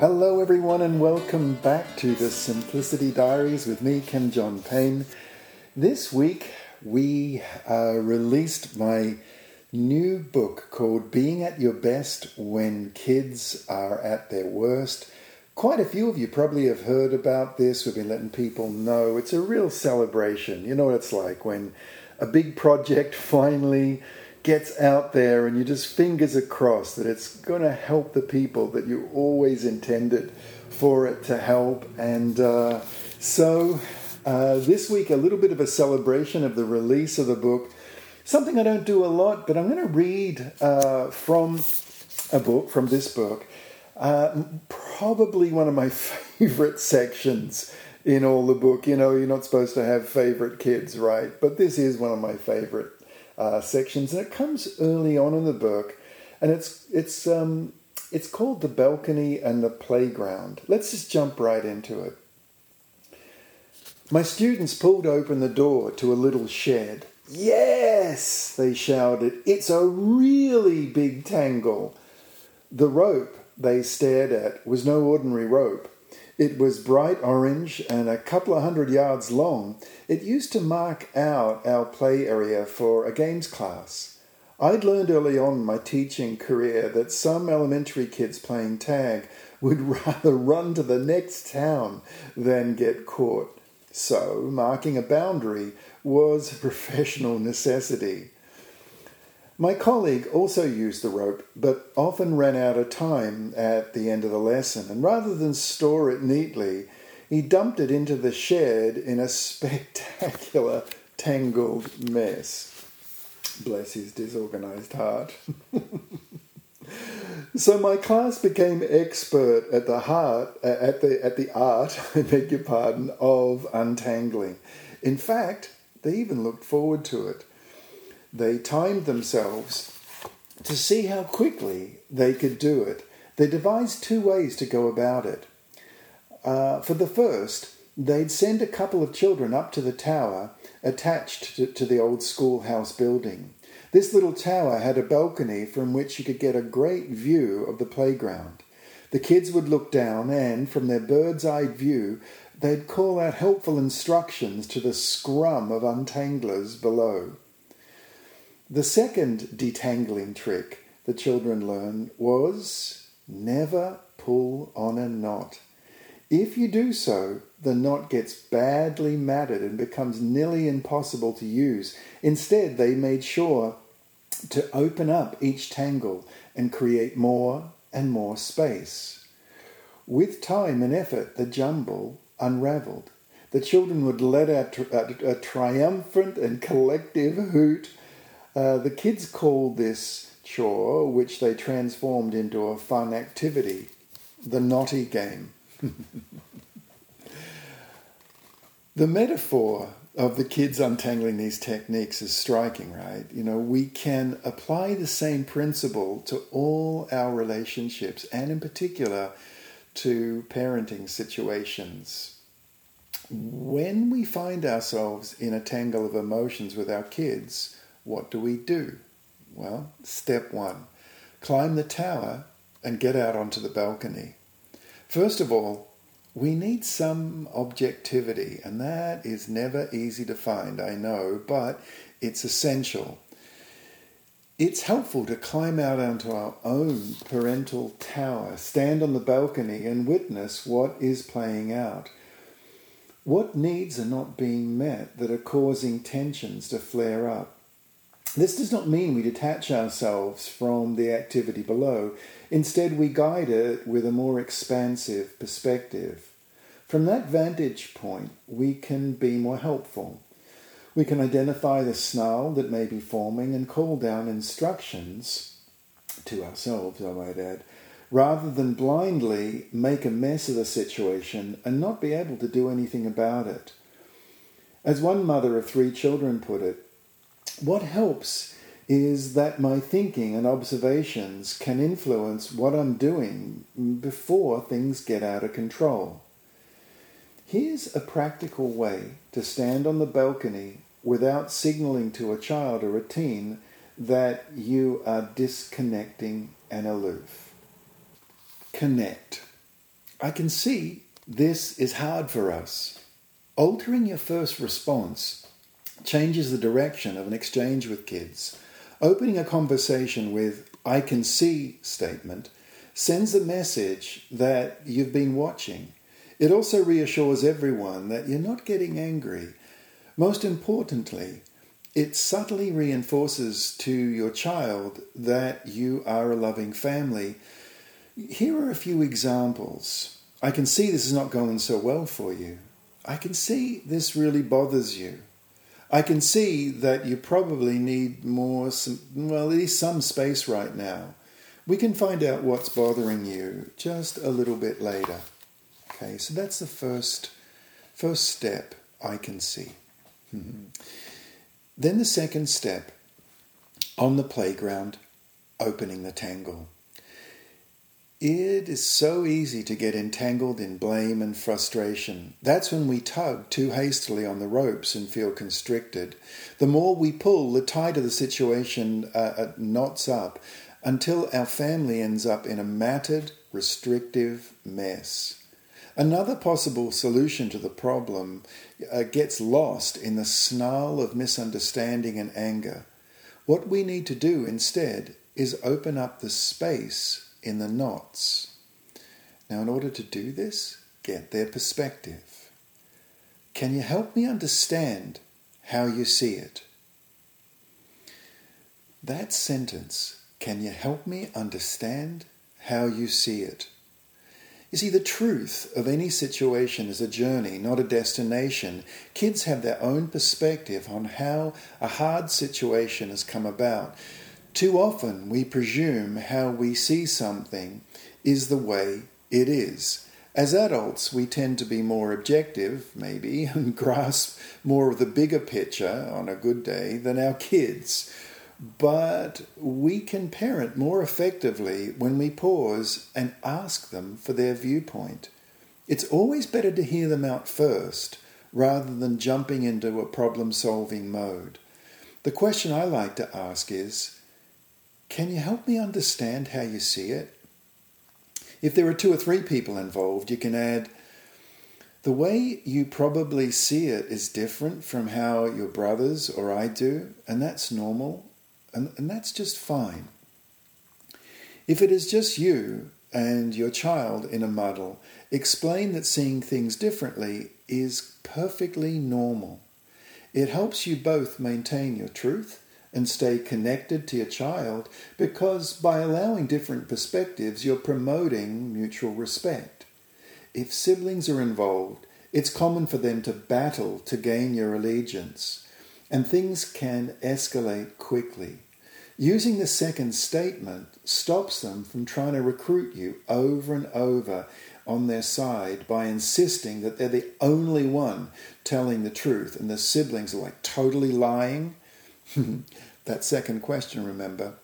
Hello, everyone, and welcome back to the Simplicity Diaries with me, Kim John Payne. This week we uh, released my new book called Being at Your Best When Kids Are at Their Worst. Quite a few of you probably have heard about this. We've been letting people know. It's a real celebration. You know what it's like when a big project finally gets out there and you just fingers across that it's going to help the people that you always intended for it to help. And uh, so uh, this week, a little bit of a celebration of the release of the book. Something I don't do a lot, but I'm going to read uh, from a book, from this book. Uh, probably one of my favorite sections in all the book. You know, you're not supposed to have favorite kids, right? But this is one of my favorite uh, sections, and it comes early on in the book, and it's it's um, it's called the balcony and the playground. Let's just jump right into it. My students pulled open the door to a little shed. Yes, they shouted. It's a really big tangle. The rope they stared at was no ordinary rope. It was bright orange and a couple of hundred yards long. It used to mark out our play area for a games class. I'd learned early on in my teaching career that some elementary kids playing tag would rather run to the next town than get caught. So, marking a boundary was a professional necessity. My colleague also used the rope, but often ran out of time at the end of the lesson, and rather than store it neatly, he dumped it into the shed in a spectacular tangled mess. Bless his disorganized heart. so my class became expert at the heart at the at the art, I beg your pardon, of untangling. In fact, they even looked forward to it they timed themselves to see how quickly they could do it. They devised two ways to go about it. Uh, for the first, they'd send a couple of children up to the tower attached to, to the old schoolhouse building. This little tower had a balcony from which you could get a great view of the playground. The kids would look down and, from their bird's eye view, they'd call out helpful instructions to the scrum of untanglers below. The second detangling trick the children learned was never pull on a knot. If you do so, the knot gets badly matted and becomes nearly impossible to use. Instead, they made sure to open up each tangle and create more and more space. With time and effort, the jumble unraveled. The children would let out a, uh, a triumphant and collective hoot uh, the kids called this chore, which they transformed into a fun activity, the knotty game. the metaphor of the kids untangling these techniques is striking, right? You know, we can apply the same principle to all our relationships and, in particular, to parenting situations. When we find ourselves in a tangle of emotions with our kids, what do we do? Well, step one climb the tower and get out onto the balcony. First of all, we need some objectivity, and that is never easy to find, I know, but it's essential. It's helpful to climb out onto our own parental tower, stand on the balcony, and witness what is playing out. What needs are not being met that are causing tensions to flare up? This does not mean we detach ourselves from the activity below. Instead, we guide it with a more expansive perspective. From that vantage point, we can be more helpful. We can identify the snarl that may be forming and call down instructions to ourselves, I might add, rather than blindly make a mess of the situation and not be able to do anything about it. As one mother of three children put it, what helps is that my thinking and observations can influence what I'm doing before things get out of control. Here's a practical way to stand on the balcony without signaling to a child or a teen that you are disconnecting and aloof. Connect. I can see this is hard for us. Altering your first response changes the direction of an exchange with kids. Opening a conversation with I can see statement sends a message that you've been watching. It also reassures everyone that you're not getting angry. Most importantly, it subtly reinforces to your child that you are a loving family. Here are a few examples. I can see this is not going so well for you. I can see this really bothers you. I can see that you probably need more, some, well, at least some space right now. We can find out what's bothering you just a little bit later. Okay, so that's the first, first step I can see. Mm-hmm. Then the second step on the playground, opening the tangle. It is so easy to get entangled in blame and frustration. That's when we tug too hastily on the ropes and feel constricted. The more we pull, the tighter the situation uh, uh, knots up until our family ends up in a matted, restrictive mess. Another possible solution to the problem uh, gets lost in the snarl of misunderstanding and anger. What we need to do instead is open up the space in the knots. Now, in order to do this, get their perspective. Can you help me understand how you see it? That sentence, can you help me understand how you see it? You see, the truth of any situation is a journey, not a destination. Kids have their own perspective on how a hard situation has come about. Too often, we presume how we see something is the way it is. As adults, we tend to be more objective, maybe, and grasp more of the bigger picture on a good day than our kids. But we can parent more effectively when we pause and ask them for their viewpoint. It's always better to hear them out first rather than jumping into a problem solving mode. The question I like to ask is Can you help me understand how you see it? If there are two or three people involved, you can add, the way you probably see it is different from how your brothers or I do, and that's normal. And, and that's just fine. If it is just you and your child in a muddle, explain that seeing things differently is perfectly normal. It helps you both maintain your truth and stay connected to your child because by allowing different perspectives, you're promoting mutual respect. If siblings are involved, it's common for them to battle to gain your allegiance and things can escalate quickly. Using the second statement stops them from trying to recruit you over and over on their side by insisting that they're the only one telling the truth and the siblings are like totally lying. that second question, remember,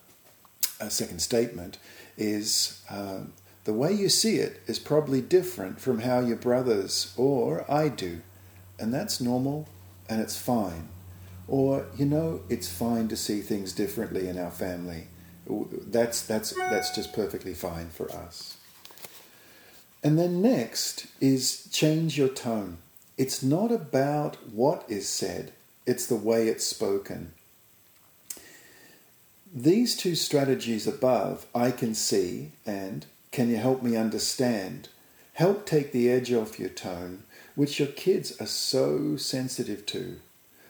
a second statement, is um, the way you see it is probably different from how your brothers or I do. And that's normal and it's fine. Or, you know, it's fine to see things differently in our family. That's, that's, that's just perfectly fine for us. And then next is change your tone. It's not about what is said, it's the way it's spoken. These two strategies above, I can see and can you help me understand, help take the edge off your tone, which your kids are so sensitive to.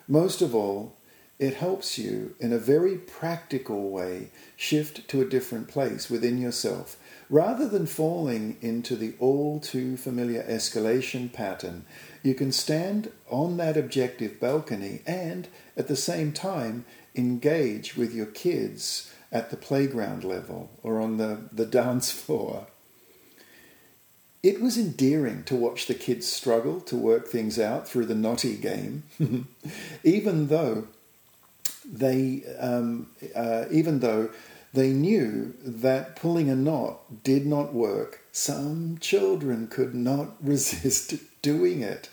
Most of all, it helps you in a very practical way shift to a different place within yourself. Rather than falling into the all too familiar escalation pattern, you can stand on that objective balcony and at the same time engage with your kids at the playground level or on the, the dance floor. It was endearing to watch the kids struggle to work things out through the knotty game, even though they, um, uh, even though they knew that pulling a knot did not work. Some children could not resist doing it.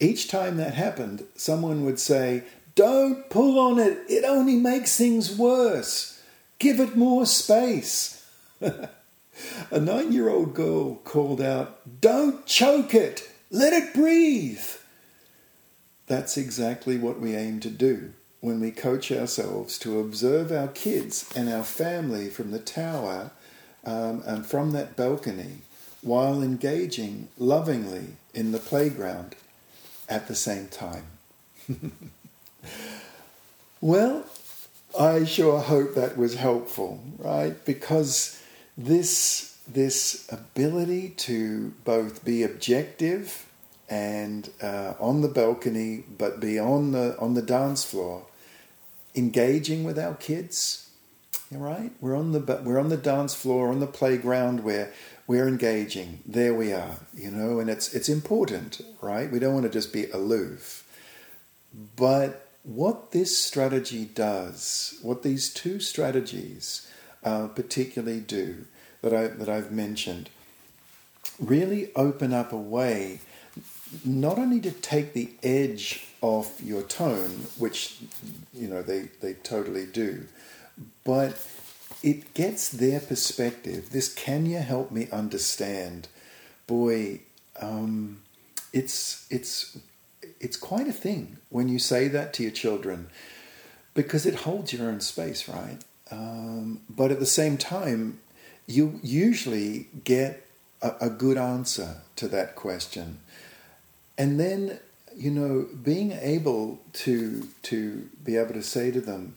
Each time that happened, someone would say, Don't pull on it, it only makes things worse. Give it more space. A nine year old girl called out, Don't choke it! Let it breathe! That's exactly what we aim to do when we coach ourselves to observe our kids and our family from the tower um, and from that balcony while engaging lovingly in the playground at the same time. well, I sure hope that was helpful, right? Because this this ability to both be objective and uh, on the balcony, but be on the on the dance floor, engaging with our kids. Right, we're on the we're on the dance floor, on the playground, where we're engaging. There we are, you know, and it's it's important, right? We don't want to just be aloof, but what this strategy does, what these two strategies uh, particularly do that I that I've mentioned, really open up a way not only to take the edge off your tone, which you know they, they totally do, but it gets their perspective. This can you help me understand? Boy, um, it's it's it's quite a thing when you say that to your children because it holds your own space, right? Um, but at the same time, you usually get a, a good answer to that question. And then, you know, being able to to be able to say to them,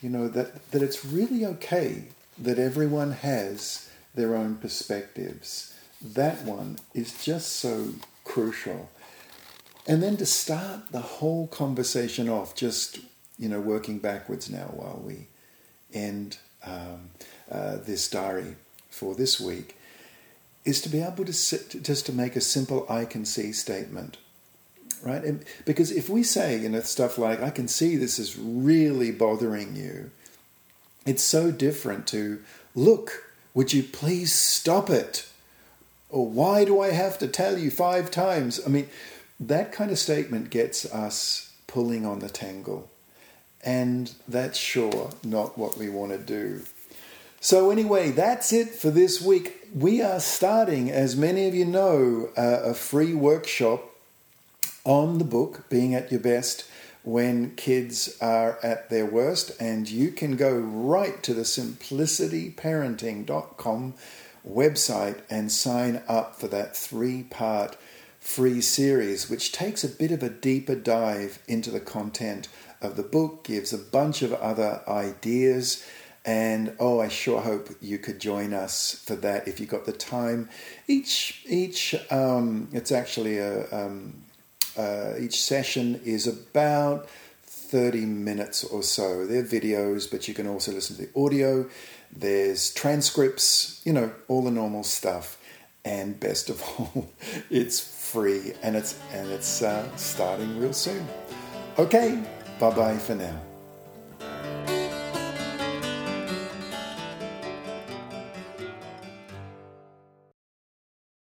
you know, that, that it's really okay that everyone has their own perspectives. That one is just so crucial. And then to start the whole conversation off, just, you know, working backwards now while we end um, uh, this diary for this week is to be able to sit, just to make a simple I can see statement. Right? And because if we say, you know, stuff like, I can see this is really bothering you, it's so different to, look, would you please stop it? Or why do I have to tell you five times? I mean, that kind of statement gets us pulling on the tangle. And that's sure not what we want to do. So, anyway, that's it for this week. We are starting, as many of you know, uh, a free workshop on the book, Being at Your Best, when kids are at their worst. And you can go right to the simplicityparenting.com website and sign up for that three part free series, which takes a bit of a deeper dive into the content of the book, gives a bunch of other ideas. And oh, I sure hope you could join us for that if you got the time. Each each um, it's actually a um, uh, each session is about 30 minutes or so. They're videos, but you can also listen to the audio. There's transcripts, you know, all the normal stuff. And best of all, it's free and it's and it's uh, starting real soon. Okay, bye bye for now.